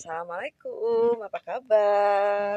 Assalamualaikum, apa kabar?